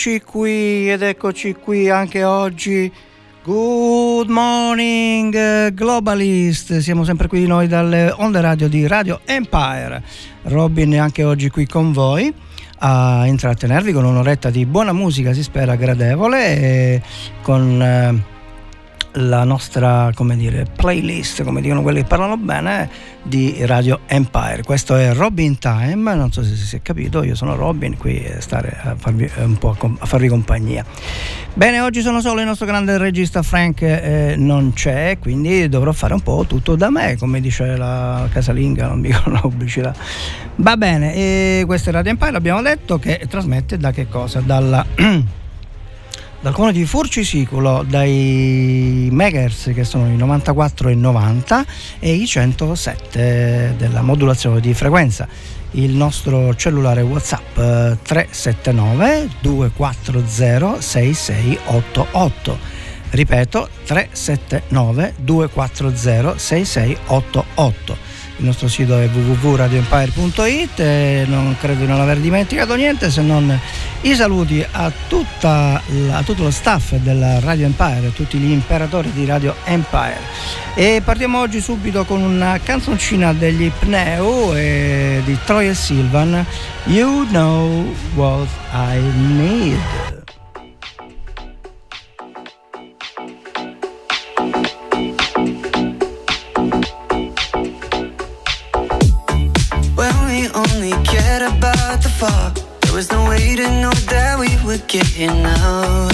Eccoci qui, ed eccoci qui anche oggi. Good morning Globalist, siamo sempre qui noi dalle onde radio di Radio Empire. Robin è anche oggi qui con voi a intrattenervi con un'oretta di buona musica, si spera gradevole, con eh, la nostra come dire, playlist, come dicono quelli che parlano bene, di Radio Empire. Questo è Robin Time, non so se si è capito, io sono Robin, qui a stare a farvi, un po' a farvi compagnia. Bene, oggi sono solo il nostro grande regista Frank eh, non c'è, quindi dovrò fare un po' tutto da me, come dice la casalinga, non dico la pubblicità. Va bene, e questo è Radio Empire, abbiamo detto che trasmette da che cosa? Dalla dal comune di Furcisiculo dai megahertz che sono i 94 e 90 e i 107 della modulazione di frequenza. Il nostro cellulare whatsapp 379 240 6688 ripeto 379 240 6688 il nostro sito è www.radioempire.it non credo di non aver dimenticato niente se non i saluti a, tutta, a tutto lo staff della Radio Empire, a tutti gli imperatori di Radio Empire. E partiamo oggi subito con una canzoncina degli Pneu di Troy e Silvan, You Know What I Need. Get here now.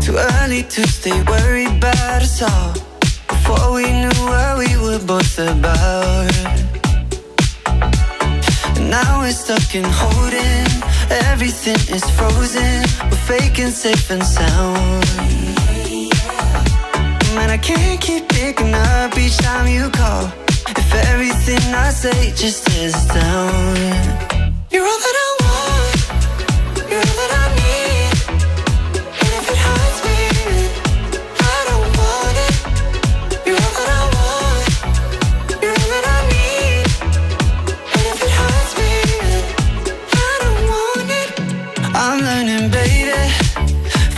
Too early to stay worried about us all. Before we knew what we were both about. And now we're stuck in holding. Everything is frozen. We're faking safe and sound. Man, I can't keep picking up each time you call. If everything I say just is down You're all that I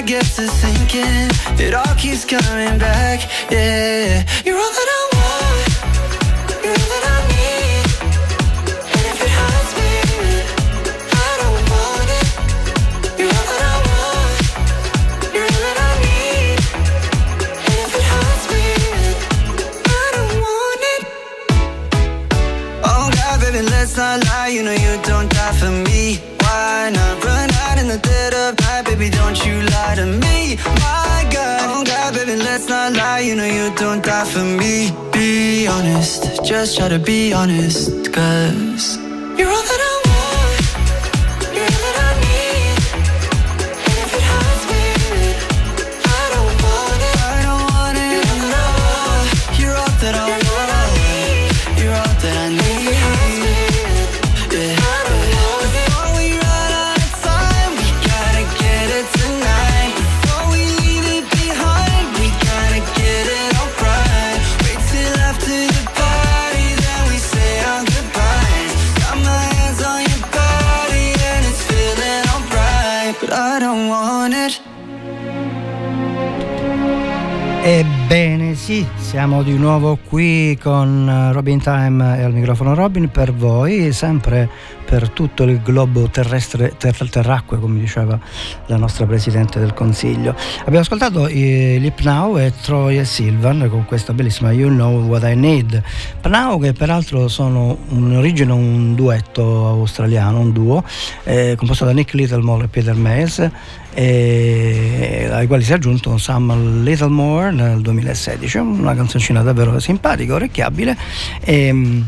I get to thinking, it all keeps coming back. Yeah, you're all that I want. You're all that I need. And if it hurts, I don't want it. You're all that I want. You're all that I need. And if it hurts, I don't want it. Oh God, baby, let's not lie. You know. For me. Be honest, just try to be honest, cause Ebbene sì, siamo di nuovo qui con eh, Robin Time e al microfono Robin per voi, sempre per tutto il globo terrestre, ter- terracque, come diceva la nostra Presidente del Consiglio. Abbiamo ascoltato i, gli Pnau e Troy e Silvan con questa bellissima You Know What I Need. Pnau che peraltro sono in origine un duetto australiano, un duo, eh, composto da Nick Littlemore e Peter Mays, e, ai quali si è aggiunto Sam Littlemore nel 2016, una canzoncina davvero simpatica, orecchiabile. E,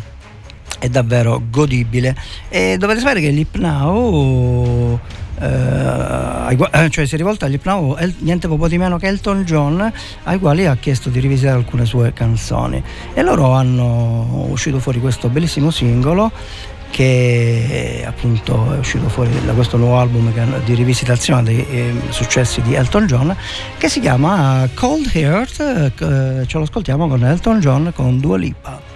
è davvero godibile. E dovete sapere che l'Ipnao eh, cioè si è rivolta agli Pnau niente po' di meno che Elton John ai quali ha chiesto di rivisitare alcune sue canzoni e loro hanno uscito fuori questo bellissimo singolo che appunto è uscito fuori da questo nuovo album di rivisitazione dei eh, successi di Elton John che si chiama Cold Heart eh, ce lo ascoltiamo con Elton John con Dua Lipa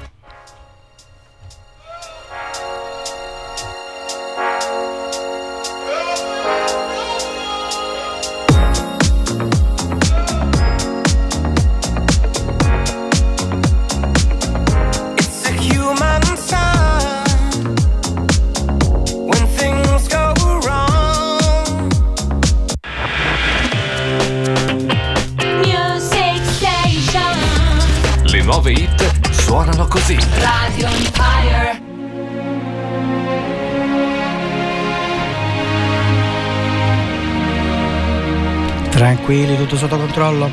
tranquilli, tutto sotto controllo.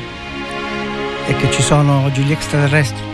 E che ci sono oggi gli extraterrestri.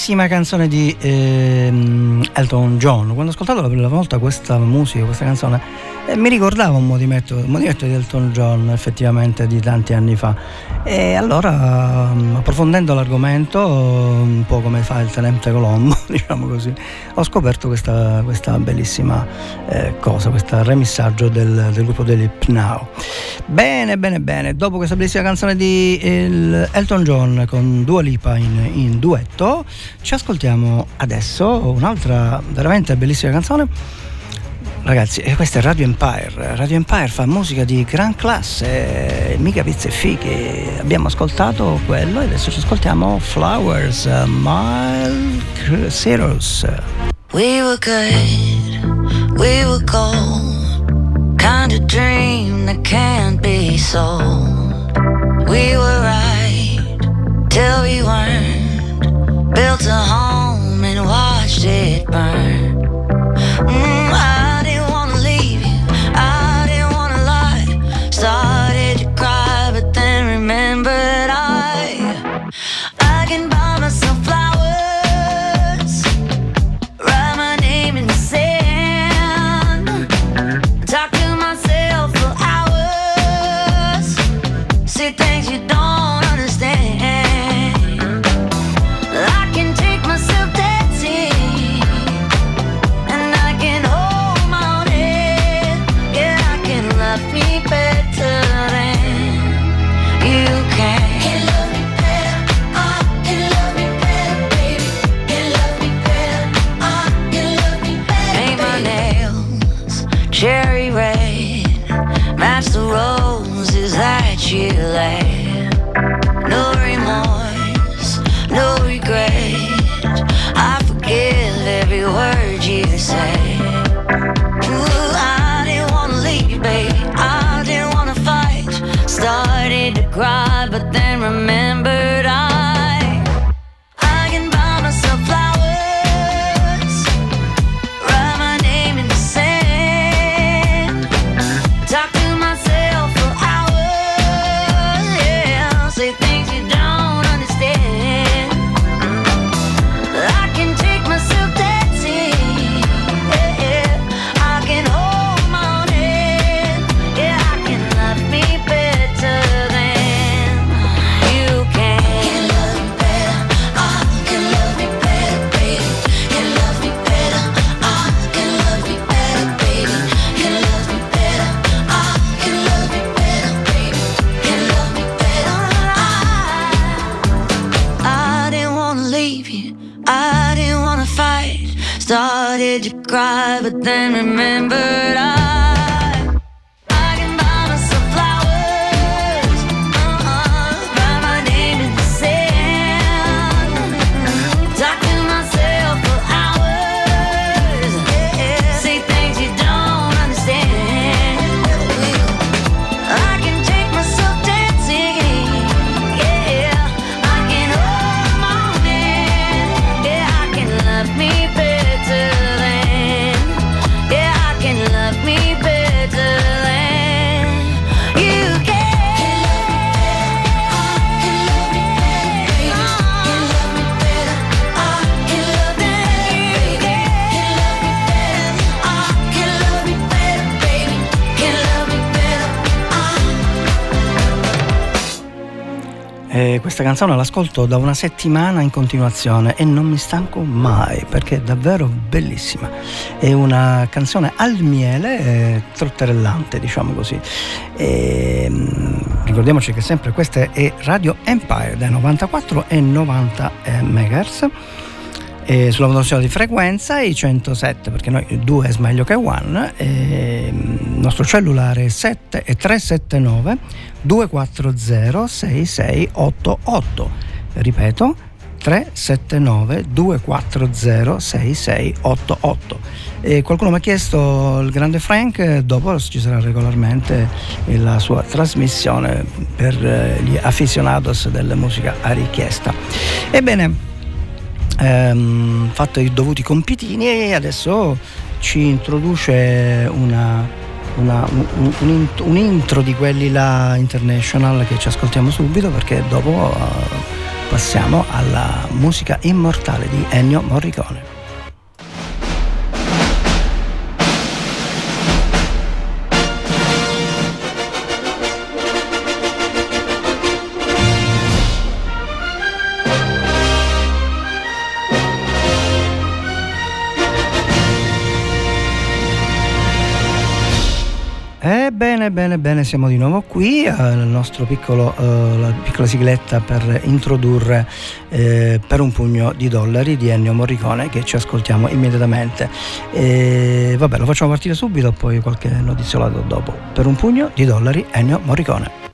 Bellissima canzone di ehm, Elton John. Quando ho ascoltato la prima volta questa musica, questa canzone, eh, mi ricordava un movimento, un movimento di Elton John effettivamente di tanti anni fa. E allora, mm, approfondendo l'argomento, un po' come fa il tenente Colombo, diciamo così, ho scoperto questa, questa bellissima eh, cosa, questo remissaggio del, del gruppo degli Now. Bene, bene, bene. Dopo questa bellissima canzone di Elton John con Dua Lipa in, in duetto, ci ascoltiamo adesso un'altra veramente bellissima canzone Ragazzi, e questa è Radio Empire. Radio Empire fa musica di gran classe, mica pizze e fighi. Abbiamo ascoltato quello e adesso ci ascoltiamo Flowers, uh, Miles Cyrus. We were good, we were gold. Kind of dream that can't be sold. We were right till we weren't. Built a home and watched it questa canzone l'ascolto da una settimana in continuazione e non mi stanco mai perché è davvero bellissima. È una canzone al miele, eh, trotterellante, diciamo così. E, ehm, ricordiamoci che sempre questa è Radio Empire dai 94 e 90 eh, MHz eh, sulla modulazione di frequenza i 107 perché noi 2 è meglio che 1 eh, il nostro cellulare è 7 e 379 240 6688 ripeto 379 240 6688 e qualcuno mi ha chiesto il grande Frank dopo ci sarà regolarmente la sua trasmissione per eh, gli aficionados della musica a richiesta. Ebbene ehm, fatto i dovuti compitini e adesso ci introduce una, una, un, un, un, intro di quelli là international che ci ascoltiamo subito perché dopo uh, passiamo alla musica immortale di Ennio Morricone. Bene, bene, siamo di nuovo qui al nostro piccolo, uh, la piccola sigletta per introdurre eh, per un pugno di dollari di Ennio Morricone che ci ascoltiamo immediatamente. E, vabbè, lo facciamo partire subito, poi qualche notiziolato dopo. Per un pugno di dollari Ennio Morricone.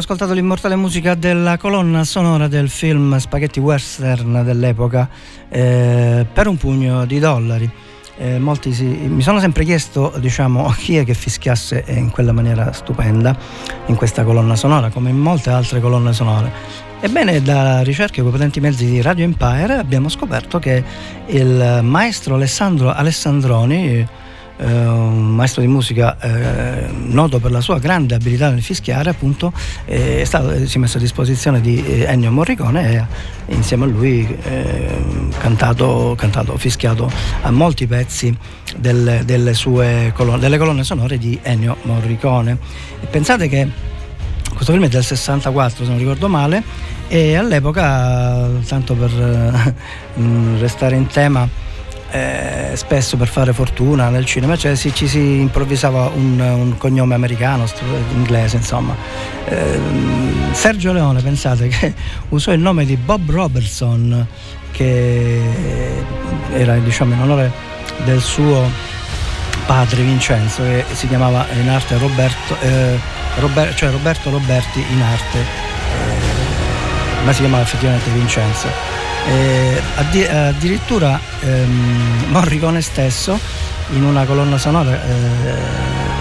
Ascoltato l'immortale musica della colonna sonora del film Spaghetti Western dell'epoca eh, per un pugno di dollari. Eh, molti si, mi sono sempre chiesto diciamo, chi è che fischiasse in quella maniera stupenda in questa colonna sonora, come in molte altre colonne sonore. Ebbene, da ricerche con potenti mezzi di Radio Empire abbiamo scoperto che il maestro Alessandro Alessandroni eh, un maestro di musica eh, noto per la sua grande abilità nel fischiare, appunto, eh, stato, si è messo a disposizione di eh, Ennio Morricone e insieme a lui eh, cantato, cantato, fischiato a molti pezzi delle, delle sue colonne, delle colonne sonore di Ennio Morricone. E pensate che questo film è del 64 se non ricordo male e all'epoca tanto per restare in tema eh, spesso per fare fortuna nel cinema, cioè si, ci si improvvisava un, un cognome americano, inglese, insomma. Eh, Sergio Leone, pensate che usò il nome di Bob Robertson, che era diciamo in onore del suo padre Vincenzo, che si chiamava in arte Roberto, eh, Robert, cioè Roberto Roberti in arte, eh, ma si chiamava effettivamente Vincenzo. Eh, addi- addirittura ehm, Morricone stesso in una colonna sonora eh,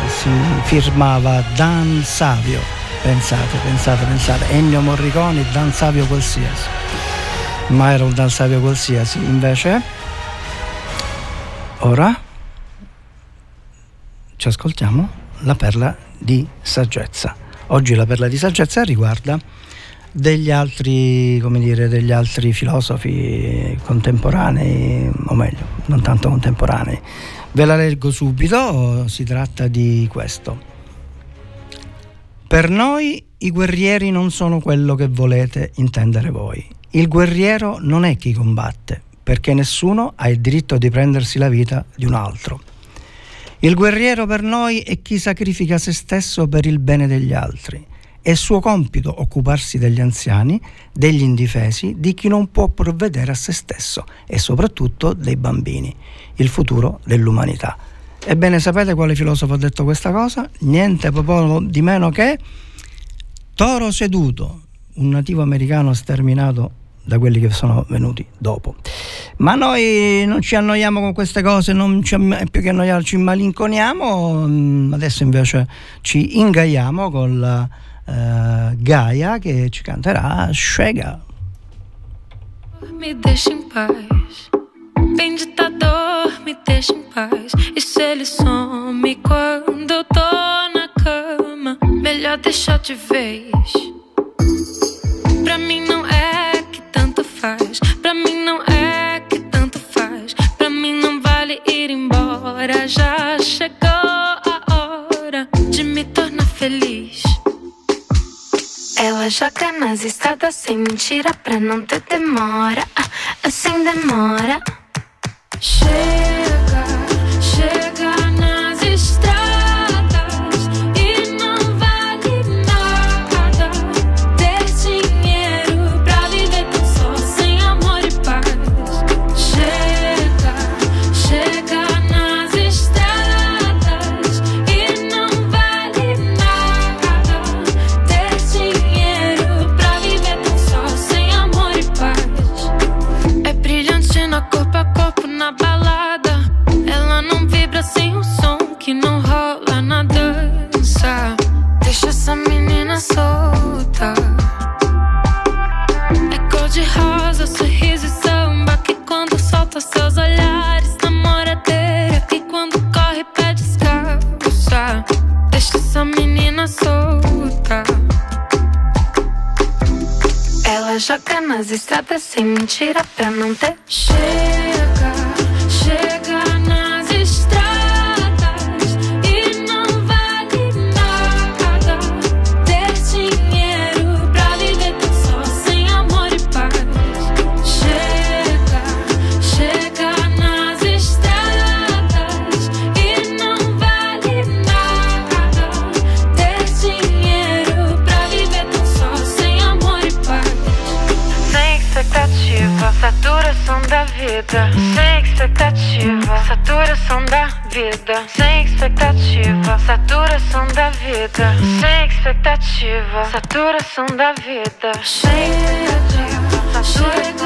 si firmava Dan Savio. Pensate, pensate, pensate, Ennio Morricone, Dan Savio qualsiasi. Ma era un Dan Savio qualsiasi. Invece, ora ci ascoltiamo la perla di saggezza. Oggi la perla di saggezza riguarda degli altri, come dire, degli altri filosofi contemporanei, o meglio, non tanto contemporanei. Ve la leggo subito, si tratta di questo. Per noi i guerrieri non sono quello che volete intendere voi. Il guerriero non è chi combatte, perché nessuno ha il diritto di prendersi la vita di un altro. Il guerriero per noi è chi sacrifica se stesso per il bene degli altri. È suo compito occuparsi degli anziani, degli indifesi, di chi non può provvedere a se stesso e soprattutto dei bambini, il futuro dell'umanità. Ebbene, sapete quale filosofo ha detto questa cosa? Niente proprio di meno che Toro Seduto, un nativo americano sterminato da quelli che sono venuti dopo. Ma noi non ci annoiamo con queste cose, non ci, più che annoiarci ci malinconiamo, mm, adesso invece ci ingaiamo con la uh, Gaia che ci canterà Scega. Me deixa em paz. Bem ditador, me deixa em paz. E se ele some quando eu tô na cama, melhor deixar de vez. Pra mim não é que tanto faz. Pra mim não é que tanto faz. Pra mim não vale ir embora. Já chegou a hora de me tornar feliz. Ela joga nas estradas sem mentira pra não ter demora. Sem demora. Chega, chega nas estradas negativa, saturação da vida, cheia de saturação.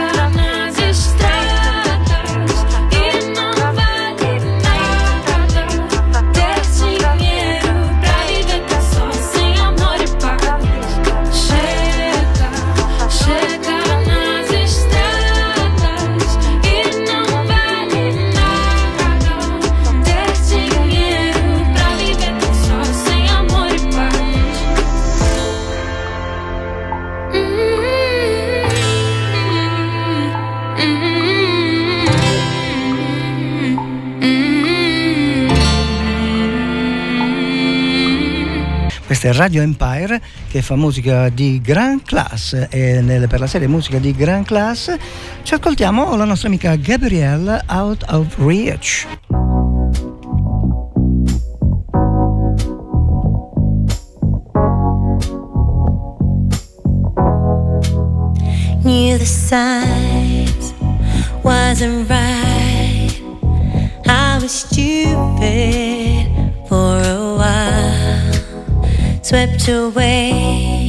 Questa è Radio Empire che fa musica di gran class e nel- per la serie musica di gran class ci ascoltiamo la nostra amica Gabrielle Out of Reach. Knew the signs wasn't right. I was stupid for a while, swept away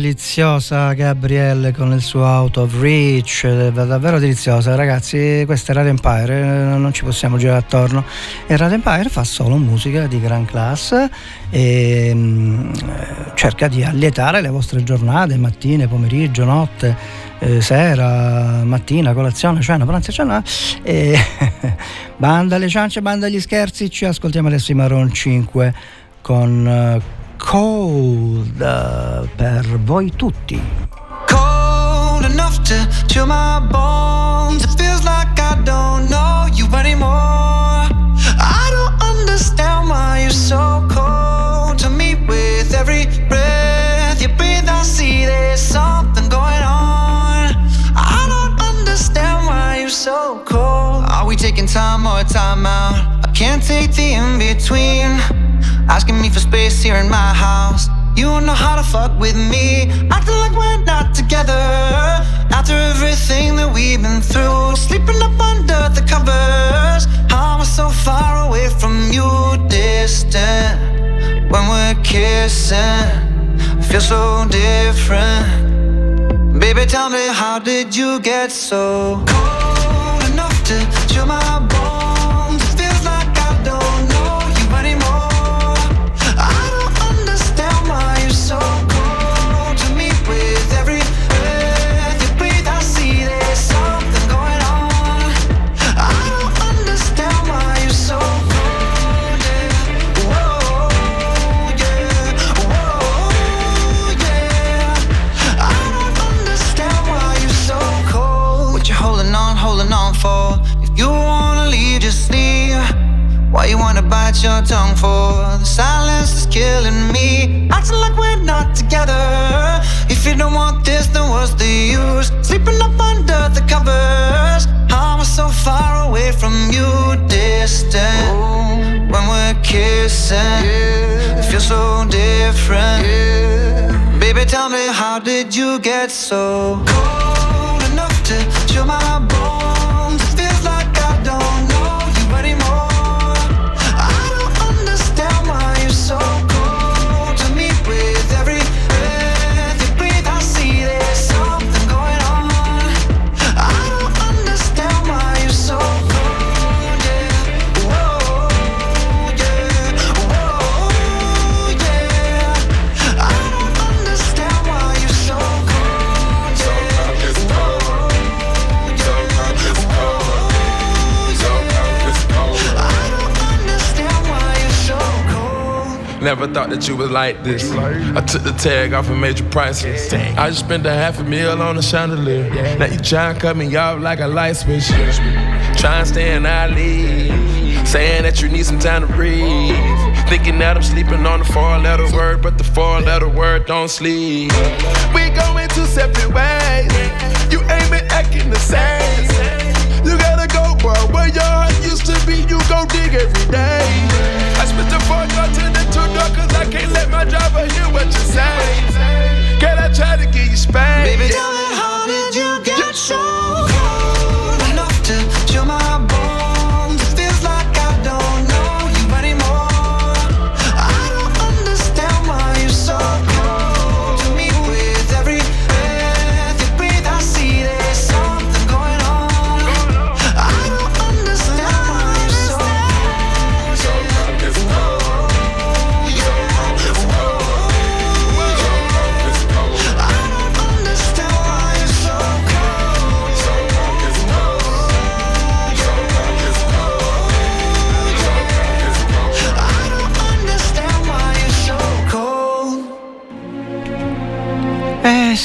deliziosa Gabrielle con il suo Out of Reach, eh, davvero deliziosa. Ragazzi, questa è Radio Empire, eh, non ci possiamo girare attorno. E Radio Empire fa solo musica di gran classe e mh, cerca di allietare le vostre giornate, mattine, pomeriggio, notte, eh, sera, mattina, colazione, cena, pranzo, cena. E banda le ciance, banda gli scherzi, ci ascoltiamo adesso i Maron 5 con... eh, Cold eh, per voi tutti. cold enough to chill my bones. It feels like I don't know you anymore. I don't understand why you're so cold to me. With every breath you breathe, I see there's something going on. I don't understand why you're so cold. Are we taking time or time out? I can't take the in between. Asking me for space here in my house. You don't know how to fuck with me. Acting like we're not together. After everything that we've been through, sleeping up under the covers. How I'm so far away from you, distant. When we're kissing, feel so different. Baby, tell me, how did you get so cold enough to chill my bite your tongue for? The silence is killing me. Acting like we're not together. If you don't want this, then what's the use? Sleeping up under the covers. I'm so far away from you, distant. When we're kissing, it feels so different. Baby, tell me, how did you get so cold enough to chill my bones? Never thought that you was like this. I took the tag off and made you priceless. I just spent a half a meal on a chandelier. Now you try and cut me off like a light switch. Try and stay in our league. Saying that you need some time to breathe. Thinking that I'm sleeping on the four letter word, but the four letter word don't sleep. We going two separate ways. You ain't been acting the same. You gotta go, bro. Where your heart used to be, you go dig every day. The fuck out to the two door, cause I can't let my driver hear what you say. Can I try to get you spanked? Baby, tell me how did you get so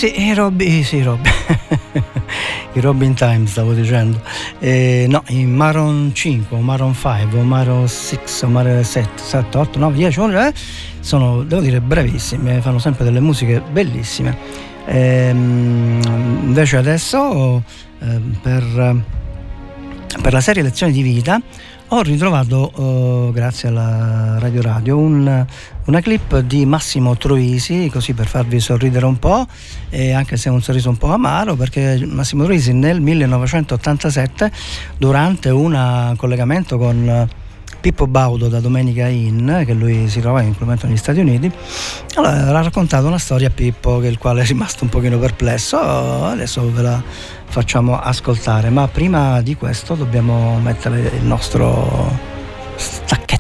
sì, i Robby, sì, Robby. I Robin Time stavo dicendo. Eh, no, i Maron 5, o Maron 5, o Maron 6, o Maron 7, 7, 8, 9, 10, 11, eh, sono, devo dire, bravissimi, fanno sempre delle musiche bellissime. Ehm, invece adesso eh, per, per la serie Lezioni di vita ho ritrovato, eh, grazie alla Radio Radio, un- una clip di Massimo Troisi, così per farvi sorridere un po', e anche se è un sorriso un po' amaro, perché Massimo Troisi nel 1987, durante un collegamento con Pippo Baudo da Domenica Inn, che lui si trovava in quel momento negli Stati Uniti, allora ha raccontato una storia a Pippo, che il quale è rimasto un pochino perplesso, adesso ve la facciamo ascoltare, ma prima di questo dobbiamo mettere il nostro stacchetto.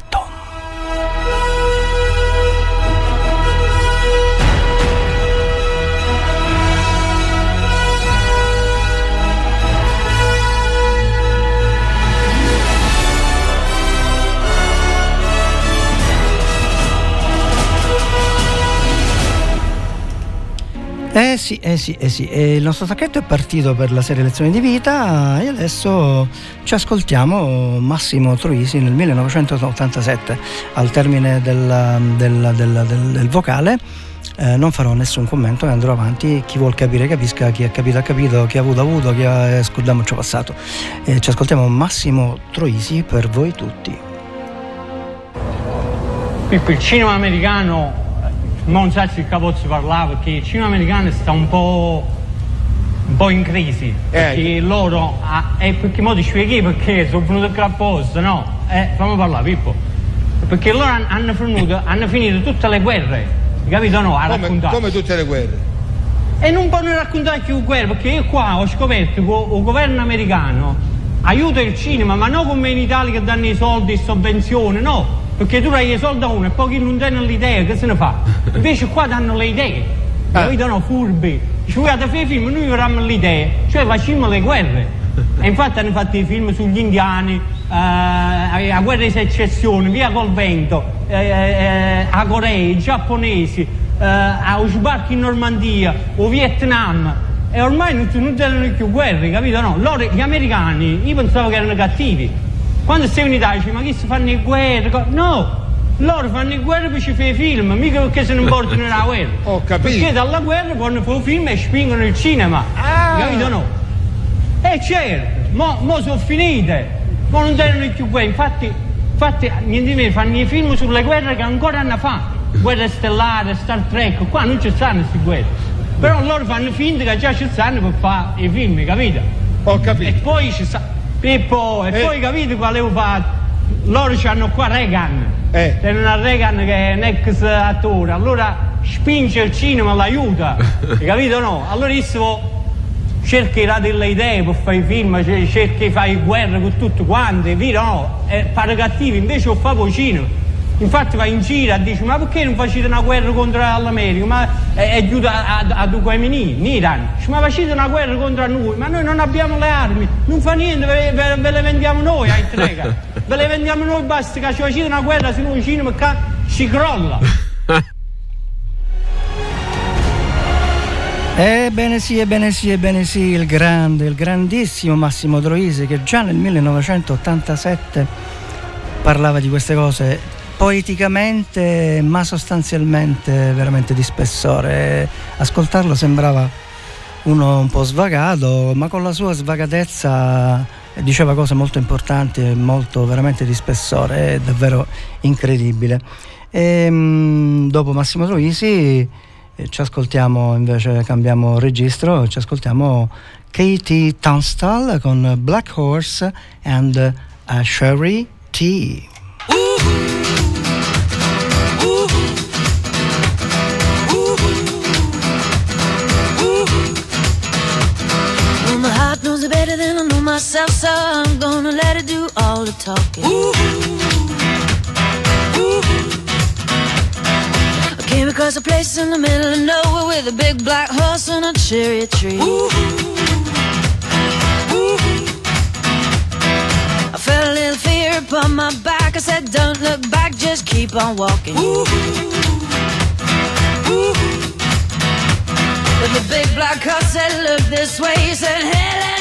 Eh sì, eh sì, eh sì. E il nostro sacchetto è partito per la serie Lezioni di vita e adesso ci ascoltiamo Massimo Troisi nel 1987 al termine del, del, del, del vocale. Eh, non farò nessun commento e andrò avanti. Chi vuol capire capisca, chi ha capito ha capito, chi ha avuto ha avuto, chi ha scordato ci ha passato. Eh, ci ascoltiamo Massimo Troisi per voi tutti. Il cinema americano non so se il capozzo parlava perché il cinema americano sta un po', un po in crisi perché loro ah, eh, perché mo ti spieghi perché sono venuto qua apposta no? Eh, fammi parlare Pippo. Perché loro han- hanno finito, hanno finito tutte le guerre capito no? A Come, raccontare come tutte le guerre. e non possono raccontare più guerre perché io qua ho scoperto che il governo americano aiuta il cinema ma non come in Italia che danno i soldi e sovvenzioni no perché tu dai i soldi a uno e poi chi non danno l'idea che se ne fa? Invece qua danno le idee. Capito no furbi. Ci guardate fare i film? Noi avevamo le idee. Cioè facciamo le guerre. E infatti hanno fatto i film sugli indiani eh, la guerra di secessione via col vento eh, eh, a Corea i giapponesi eh, a sbarco in Normandia o Vietnam. E ormai non, non tengono più guerre, capito? No, loro, gli americani, io pensavo che erano cattivi. Quando stai in Italia dici, ma chi si fanno le guerre? co-" No, loro fanno le guerre per ci fare film, mica perché se ne importano la guerra. Ho capito. Perché dalla guerra fanno fare film e spingono il cinema. Capito no? E certo, mo, mo sono finite, mo non tengono più guerre. Infatti, infatti niente di meno, fanno i film sulle guerre che ancora hanno fatto. Guerra stellare, Star Trek, qua non ci stanno queste guerre. Però loro fanno finta che già ci stanno per fare i film, capito? Ho E capito. poi ci sta. Pippo, e Eh. poi capite qual è fatto? Loro hanno qua Reagan. Eh. C'è una Reagan che è un ex attore, allora spinge il cinema, l'aiuta. Capito no? Allora io cercherà delle idee per fare i film, cioè, cerchi di fare guerre con tutti quanti, vero no? E fare cattivi, invece lo fa poi cinema. Infatti va in giro e dice ma perché non facete una guerra contro l'America? Ma è, è giù a, a, a due in Iran. Dice, ma facete una guerra contro noi? Ma noi non abbiamo le armi, non fa niente, ve, ve- ve le vendiamo noi ai trega. ve le vendiamo noi, basta che ci facete una guerra, se no il cinema ci crolla. Ebbene sì, ebbene sì, ebbene sì, il grande, il grandissimo Massimo Troisi che già nel 1987 parlava di queste cose poeticamente ma sostanzialmente veramente di spessore. Ascoltarlo sembrava uno un po' svagato, ma con la sua svagatezza diceva cose molto importanti e molto veramente di spessore, è davvero incredibile. E, mm, dopo Massimo Troisi eh, ci ascoltiamo invece, cambiamo registro, ci ascoltiamo Katie Tunstall con Black Horse and uh, Sherry T. Well, myself, so I'm gonna let it do all the talking. I came across a place in the middle of nowhere with a big black horse and a cherry tree. I felt a little fear upon my back. I said, Don't look back, just keep on walking. But the big black horse said, Look this way. He said, Hey,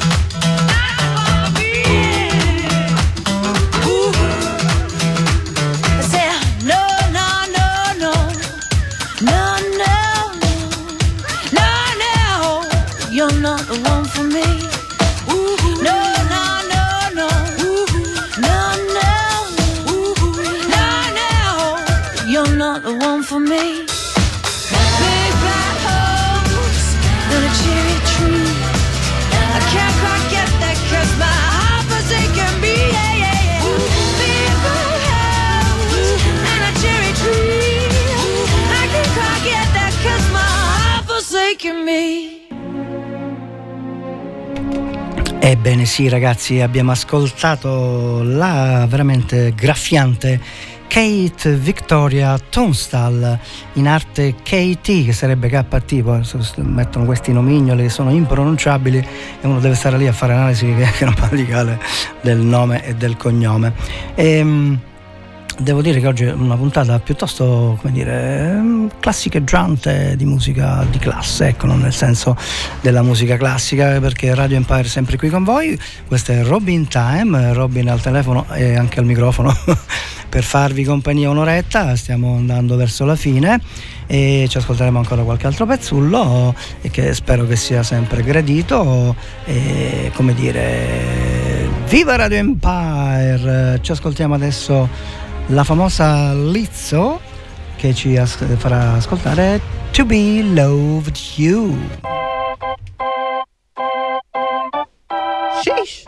Ebbene sì ragazzi, abbiamo ascoltato la veramente graffiante Kate Victoria Tunstall, in arte KT che sarebbe KT, poi mettono questi nomignoli che sono impronunciabili e uno deve stare lì a fare analisi grammaticale del nome e del cognome. Ehm, Devo dire che oggi è una puntata piuttosto, come dire, ehm, classicheggiante di musica di classe, ecco, non nel senso della musica classica, perché Radio Empire è sempre qui con voi. Questo è Robin Time, Robin al telefono e anche al microfono per farvi compagnia un'oretta, stiamo andando verso la fine e ci ascolteremo ancora qualche altro pezzullo che spero che sia sempre gradito. E come dire viva Radio Empire! Ci ascoltiamo adesso la famosa Lizzo che ci as- farà ascoltare To Be Loved You Sheesh.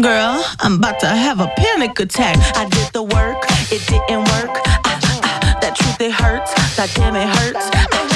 Girl, I'm about to have a panic attack. I did the work, it didn't work. Ah, ah, that truth, it hurts. That damn, it hurts. Ah, ah, that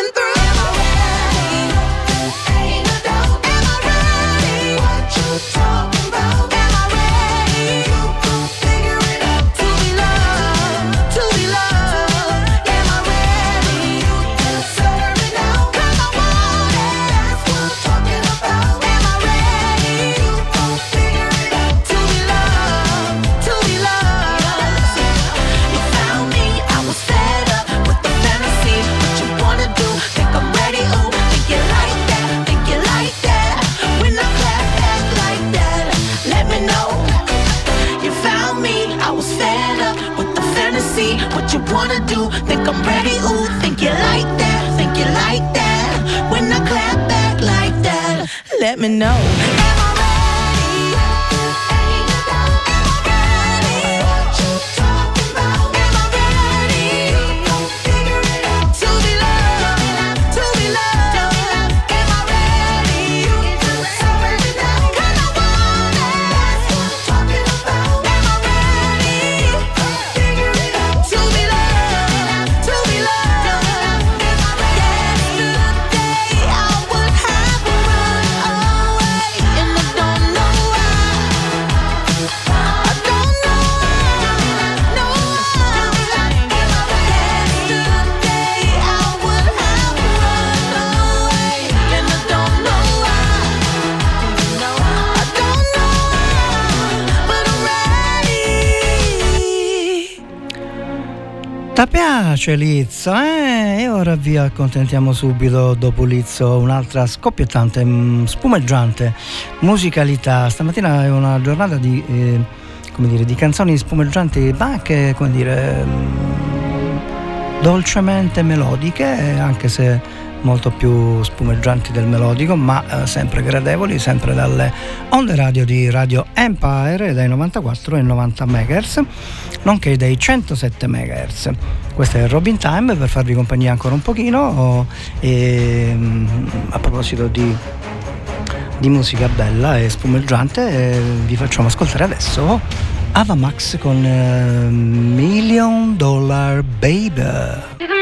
piace Lizzo, eh? E ora vi accontentiamo subito dopo Lizzo un'altra scoppiettante, mm, spumeggiante musicalità. Stamattina è una giornata di, eh, come dire, di canzoni spumeggianti, ma anche, come dire, mm, dolcemente melodiche, anche se molto più spumeggianti del melodico, ma eh, sempre gradevoli, sempre dalle onde radio di Radio Empire dai 94 e 90 MHz, nonché dai 107 MHz. Questo è Robin Time per farvi compagnia ancora un pochino e mm, a proposito di, di musica bella e spumeggiante eh, vi facciamo ascoltare adesso Ava Max con eh, Million Dollar Baby.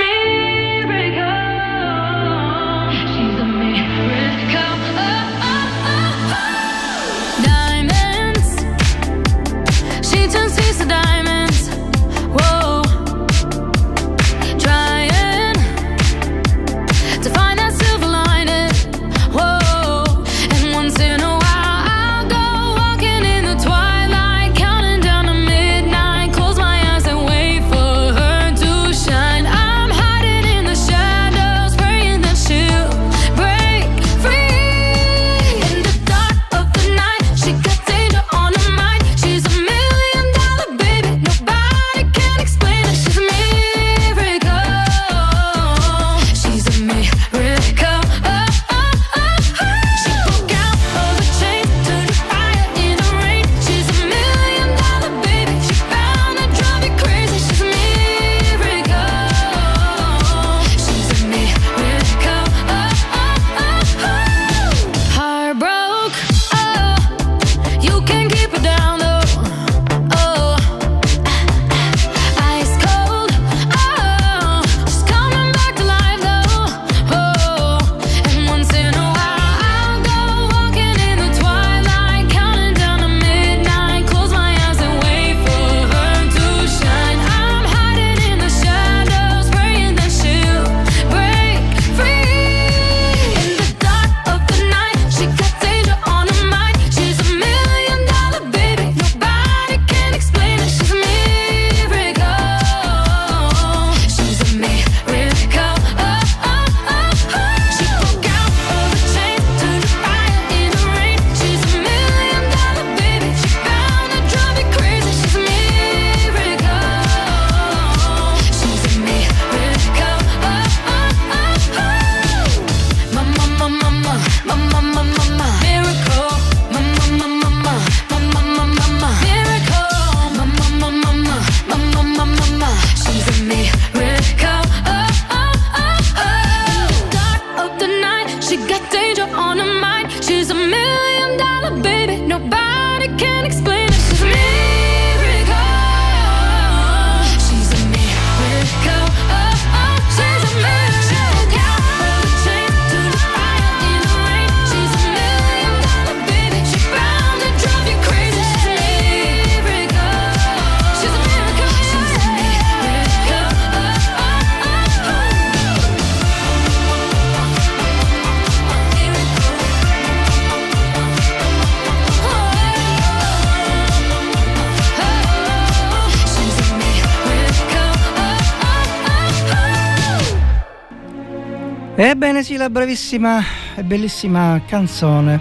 Ebbene sì, la bravissima e bellissima canzone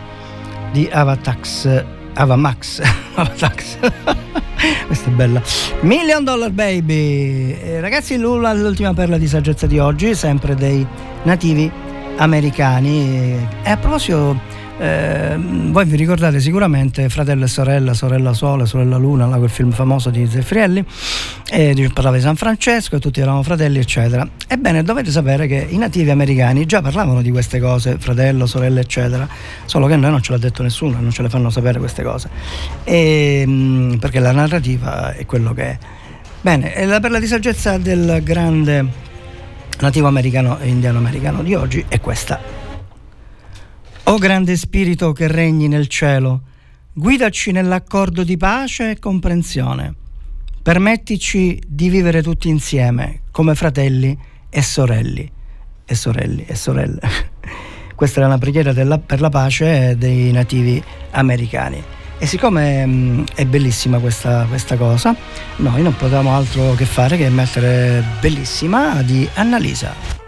di Avatax, Avamax, Avatax. Questa è bella. Million Dollar Baby. Eh, ragazzi, l'ultima perla di saggezza di oggi, sempre dei nativi americani. E a proposito, eh, voi vi ricordate sicuramente Fratello e Sorella, Sorella Sole, Sorella Luna, là, quel film famoso di Zeffrielli, e di- parlava di San Francesco e tutti eravamo fratelli, eccetera. Ebbene, dovete sapere che i nativi americani già parlavano di queste cose, fratello, sorella, eccetera, solo che a noi non ce l'ha detto nessuno, non ce le fanno sapere queste cose. E, mm, perché la narrativa è quello che è. Bene, e la perla di saggezza del grande nativo americano e indiano americano di oggi è questa. O grande spirito che regni nel cielo, guidaci nell'accordo di pace e comprensione. Permettici di vivere tutti insieme come fratelli e sorelli e sorelli e sorelle. Questa era una preghiera della, per la pace dei nativi americani. E siccome mh, è bellissima questa, questa cosa, noi non potevamo altro che fare che mettere bellissima di Annalisa.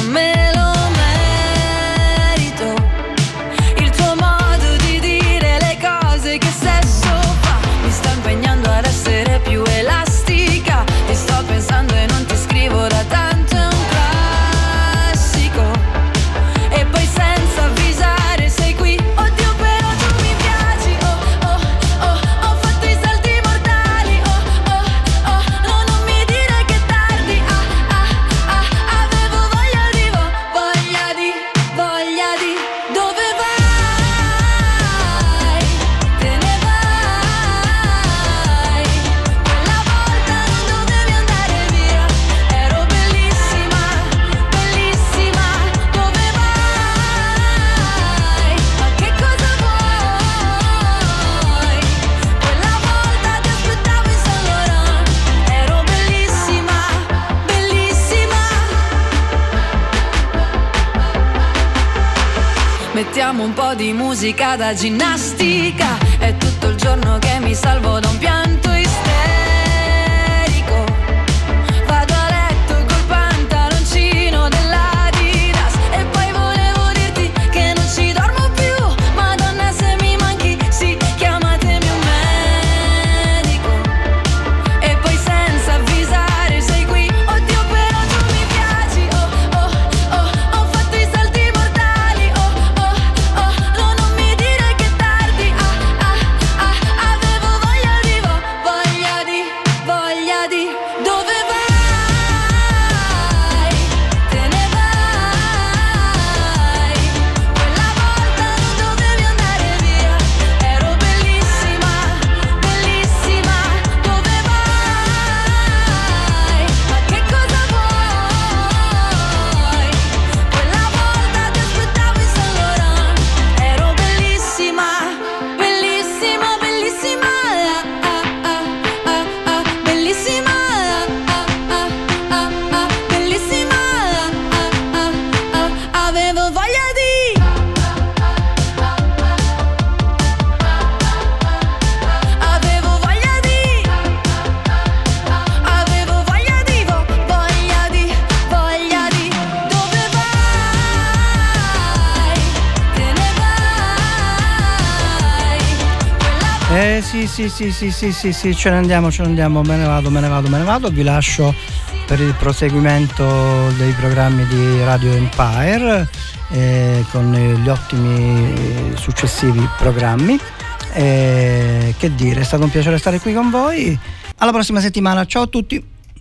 de cada dinastia. sì, sì, sì, sì, sì, sì, ce ne andiamo, ce ne andiamo, me ne vado, me ne vado, me ne vado, vi lascio per il proseguimento dei programmi di Radio Empire eh, con gli ottimi eh, successivi programmi. Eh, che dire, è stato un piacere stare qui con voi. Alla prossima settimana, ciao a tutti!